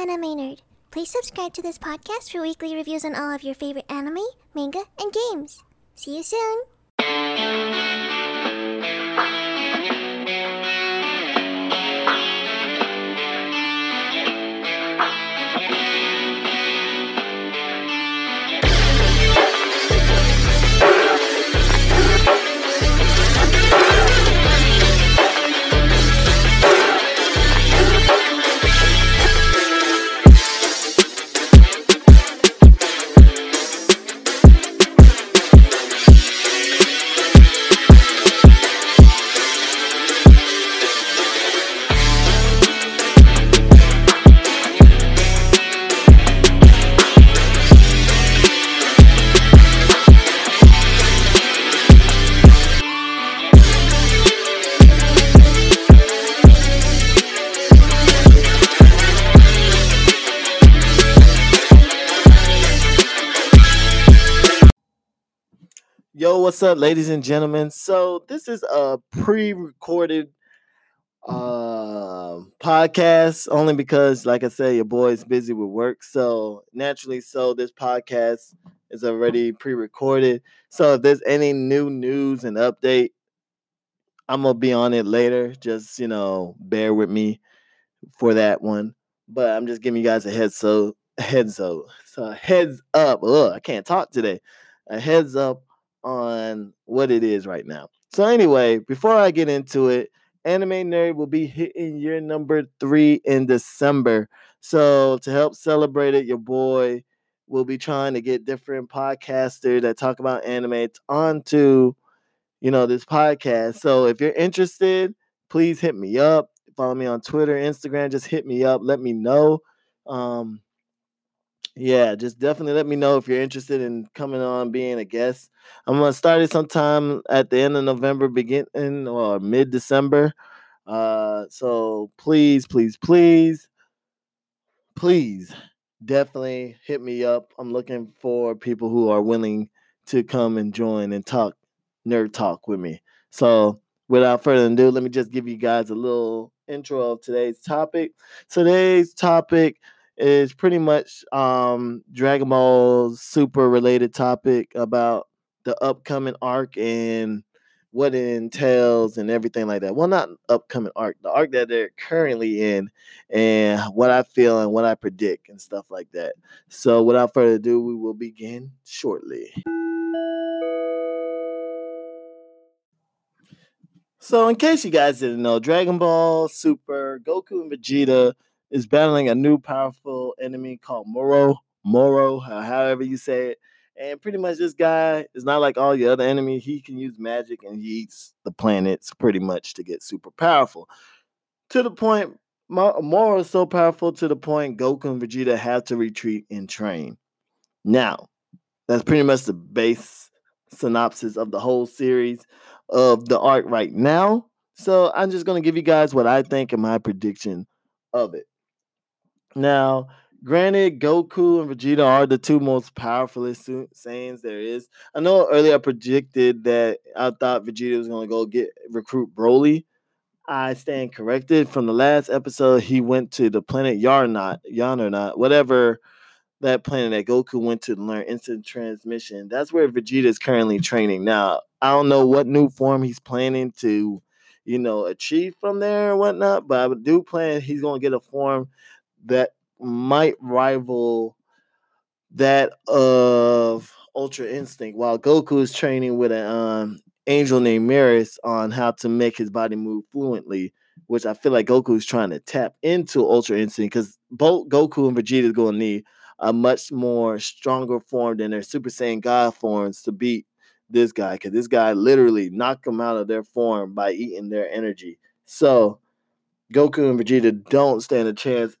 Anime Nerd. Please subscribe to this podcast for weekly reviews on all of your favorite anime, manga, and games. See you soon! What's up, ladies and gentlemen? So this is a pre-recorded uh, podcast, only because, like I said, your boy is busy with work. So naturally, so this podcast is already pre-recorded. So if there's any new news and update, I'm gonna be on it later. Just you know, bear with me for that one. But I'm just giving you guys a heads so heads up. So heads up. Ugh, I can't talk today. A heads up on what it is right now. So anyway, before I get into it, Anime Nerd will be hitting year number three in December. So to help celebrate it, your boy will be trying to get different podcasters that talk about anime onto, you know, this podcast. So if you're interested, please hit me up. Follow me on Twitter, Instagram. Just hit me up. Let me know. Um, yeah, just definitely let me know if you're interested in coming on being a guest. I'm gonna start it sometime at the end of November, beginning or mid December. Uh, so please, please, please, please, definitely hit me up. I'm looking for people who are willing to come and join and talk nerd talk with me. So without further ado, let me just give you guys a little intro of today's topic. Today's topic is pretty much um Dragon Ball Super related topic about the upcoming arc and what it entails and everything like that. Well, not upcoming arc, the arc that they're currently in, and what I feel and what I predict and stuff like that. So, without further ado, we will begin shortly. So, in case you guys didn't know, Dragon Ball Super Goku and Vegeta is battling a new powerful enemy called Moro, Moro, however you say it. And pretty much this guy is not like all the other enemies. He can use magic and he eats the planets pretty much to get super powerful. To the point, Moro is so powerful to the point Goku and Vegeta have to retreat and train. Now, that's pretty much the base synopsis of the whole series of the arc right now. So I'm just going to give you guys what I think and my prediction of it. Now, granted, Goku and Vegeta are the two most powerful Saiyans there is. I know earlier I predicted that I thought Vegeta was going to go get recruit Broly. I stand corrected. From the last episode, he went to the planet Yarnot, Yarnot, whatever that planet that Goku went to learn instant transmission. That's where Vegeta is currently training. Now, I don't know what new form he's planning to, you know, achieve from there or whatnot, but I do plan he's going to get a form that might rival that of Ultra Instinct, while Goku is training with an um, angel named Merus on how to make his body move fluently, which I feel like Goku is trying to tap into Ultra Instinct because both Goku and Vegeta is going to need a much more stronger form than their Super Saiyan God forms to beat this guy because this guy literally knocked them out of their form by eating their energy. So Goku and Vegeta don't stand a chance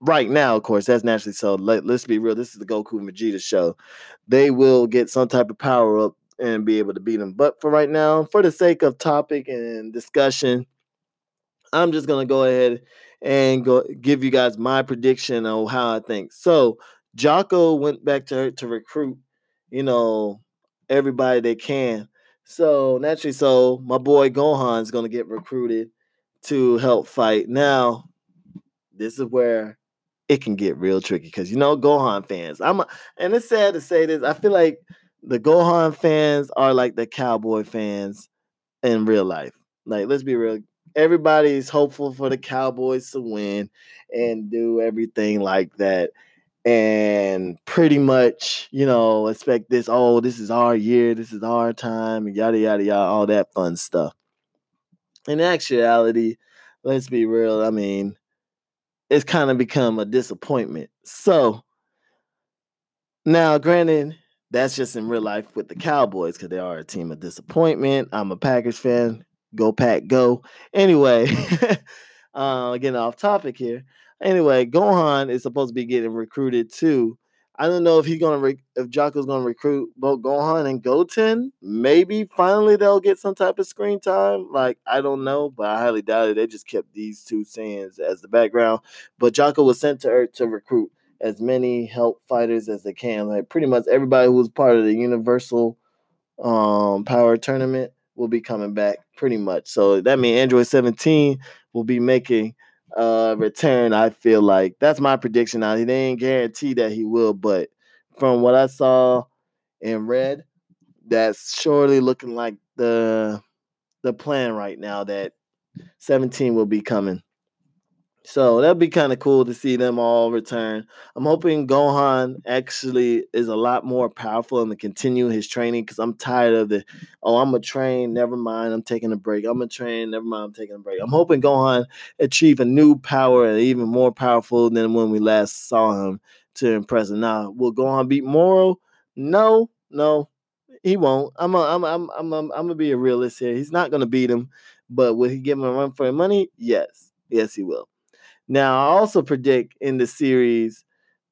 right now, of course, that's naturally so. Let, let's be real. This is the Goku Vegeta show. They will get some type of power up and be able to beat them. But for right now, for the sake of topic and discussion, I'm just gonna go ahead and go give you guys my prediction on how I think. So Jaco went back to to recruit, you know, everybody they can. So naturally, so my boy Gohan's gonna get recruited to help fight. Now, this is where it can get real tricky because you know Gohan fans. I'm a, and it's sad to say this. I feel like the Gohan fans are like the Cowboy fans in real life. Like, let's be real. Everybody's hopeful for the Cowboys to win and do everything like that. And pretty much, you know, expect this, oh, this is our year, this is our time, yada, yada, yada, all that fun stuff. In actuality, let's be real. I mean, it's kind of become a disappointment. So, now, granted, that's just in real life with the Cowboys because they are a team of disappointment. I'm a Packers fan. Go Pack, go. Anyway, uh, getting off topic here. Anyway, Gohan is supposed to be getting recruited too. I don't know if he's gonna re- if Jaco's gonna recruit both Gohan and Goten. Maybe finally they'll get some type of screen time. Like I don't know, but I highly doubt it. They just kept these two scenes as the background. But Jaco was sent to Earth to recruit as many help fighters as they can. Like pretty much everybody who was part of the Universal um, Power Tournament will be coming back. Pretty much. So that means Android 17 will be making a return. I feel like that's my prediction. Now they ain't guarantee that he will, but from what I saw and read, that's surely looking like the the plan right now that 17 will be coming. So that'd be kind of cool to see them all return. I'm hoping Gohan actually is a lot more powerful and to continue his training because I'm tired of the, oh, I'm a train, never mind, I'm taking a break. I'm a train, never mind, I'm taking a break. I'm hoping Gohan achieve a new power and even more powerful than when we last saw him to impress him. Now, will Gohan beat Moro? No, no, he won't. I'm a, I'm I'm I'm I'm, I'm gonna be a realist here. He's not gonna beat him, but will he give him a run for his money? Yes, yes, he will. Now, I also predict in the series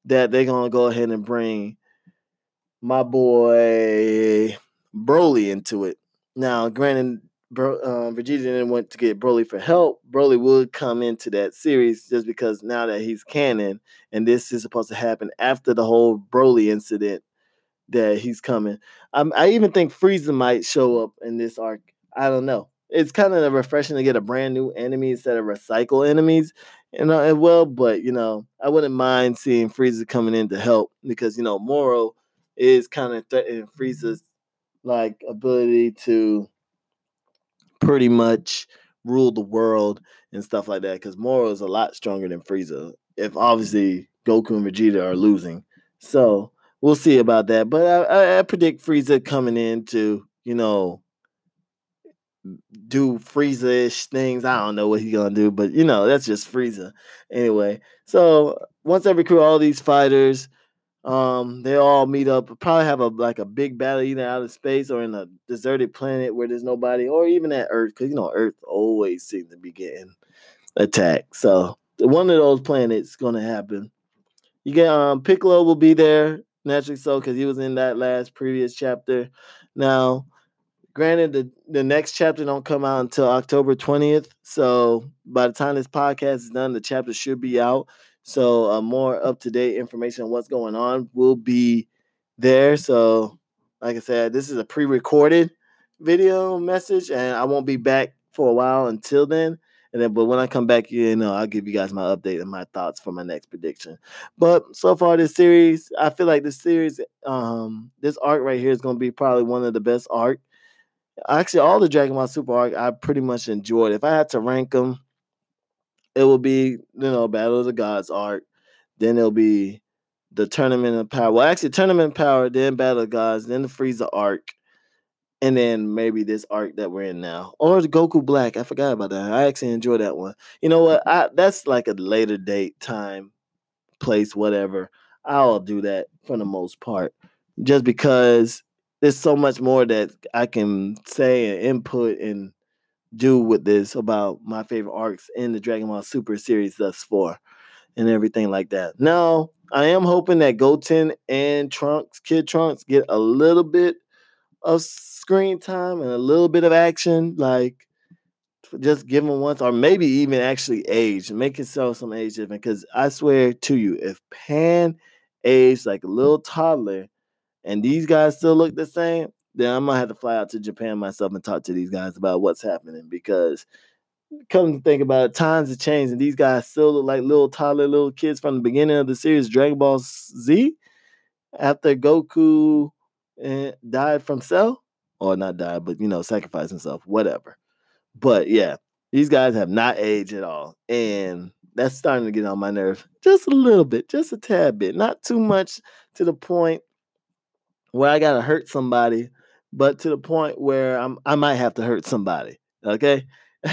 that they're gonna go ahead and bring my boy Broly into it. Now, granted, Bro, uh, Vegeta didn't want to get Broly for help. Broly would come into that series just because now that he's canon, and this is supposed to happen after the whole Broly incident that he's coming. Um, I even think Frieza might show up in this arc. I don't know. It's kind of refreshing to get a brand new enemy instead of recycle enemies you know, as well. But you know, I wouldn't mind seeing Frieza coming in to help because you know Moro is kind of threatening Frieza's like ability to pretty much rule the world and stuff like that. Because Moro is a lot stronger than Frieza. If obviously Goku and Vegeta are losing, so we'll see about that. But I, I, I predict Frieza coming in to you know do Frieza-ish things. I don't know what he's gonna do, but you know, that's just Frieza. Anyway, so once I recruit all these fighters, um, they all meet up, probably have a like a big battle either out of space or in a deserted planet where there's nobody, or even at Earth, because you know, Earth always seems to be getting attacked. So one of those planets gonna happen. You get um Piccolo will be there naturally so because he was in that last previous chapter. Now Granted, the, the next chapter don't come out until October 20th. So by the time this podcast is done, the chapter should be out. So uh, more up-to-date information on what's going on will be there. So like I said, this is a pre-recorded video message, and I won't be back for a while until then. And then, but when I come back, you know, I'll give you guys my update and my thoughts for my next prediction. But so far, this series, I feel like this series, um, this arc right here is going to be probably one of the best arc Actually, all the Dragon Ball Super arc I pretty much enjoyed. If I had to rank them, it would be you know Battle of the Gods arc. Then it'll be the Tournament of Power. Well, actually, Tournament of Power, then Battle of Gods, then the Frieza arc, and then maybe this arc that we're in now, or the Goku Black. I forgot about that. I actually enjoyed that one. You know what? I that's like a later date, time, place, whatever. I'll do that for the most part, just because there's so much more that I can say and input and do with this about my favorite arcs in the Dragon Ball Super series thus far and everything like that. Now, I am hoping that Goten and Trunks, Kid Trunks, get a little bit of screen time and a little bit of action, like just give them once, or maybe even actually age, make so some age different. Because I swear to you, if Pan aged like a little toddler, and these guys still look the same, then I'm gonna have to fly out to Japan myself and talk to these guys about what's happening because come to think about it, times have changed, and these guys still look like little toddler little kids from the beginning of the series, Dragon Ball Z. After Goku eh, died from Cell, or not died, but you know, sacrificed himself, whatever. But yeah, these guys have not aged at all, and that's starting to get on my nerve just a little bit, just a tad bit, not too much to the point where I gotta hurt somebody, but to the point where I'm I might have to hurt somebody. Okay.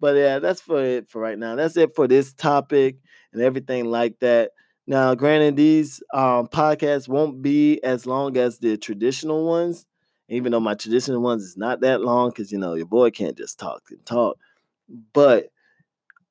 but yeah, that's for it for right now. That's it for this topic and everything like that. Now, granted, these um, podcasts won't be as long as the traditional ones, even though my traditional ones is not that long, because you know your boy can't just talk and talk. But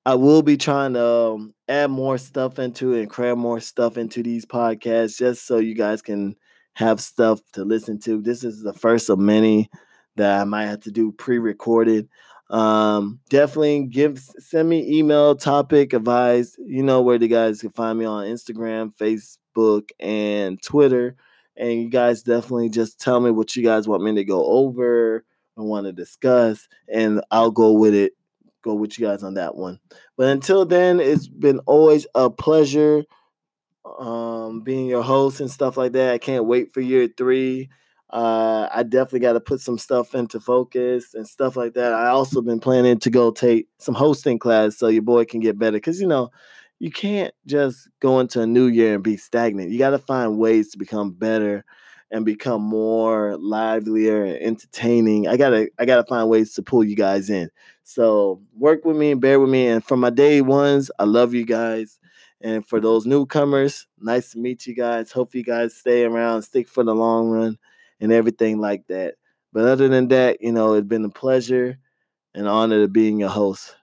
I will be trying to um, add more stuff into it and cram more stuff into these podcasts, just so you guys can have stuff to listen to. This is the first of many that I might have to do pre-recorded. Um, definitely give send me email topic advice. You know where the guys can find me on Instagram, Facebook, and Twitter. And you guys definitely just tell me what you guys want me to go over and want to discuss, and I'll go with it. Go with you guys on that one. But until then, it's been always a pleasure um, being your host and stuff like that. I can't wait for year three. Uh, I definitely got to put some stuff into focus and stuff like that. I also been planning to go take some hosting class so your boy can get better. Cause you know, you can't just go into a new year and be stagnant. You got to find ways to become better and become more livelier and entertaining. I gotta, I gotta find ways to pull you guys in. So work with me and bear with me. And for my day ones, I love you guys. And for those newcomers, nice to meet you guys. Hope you guys stay around, stick for the long run and everything like that. But other than that, you know, it's been a pleasure and honor to being your host.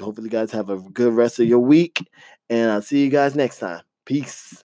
Hopefully, you guys have a good rest of your week, and I'll see you guys next time. Peace.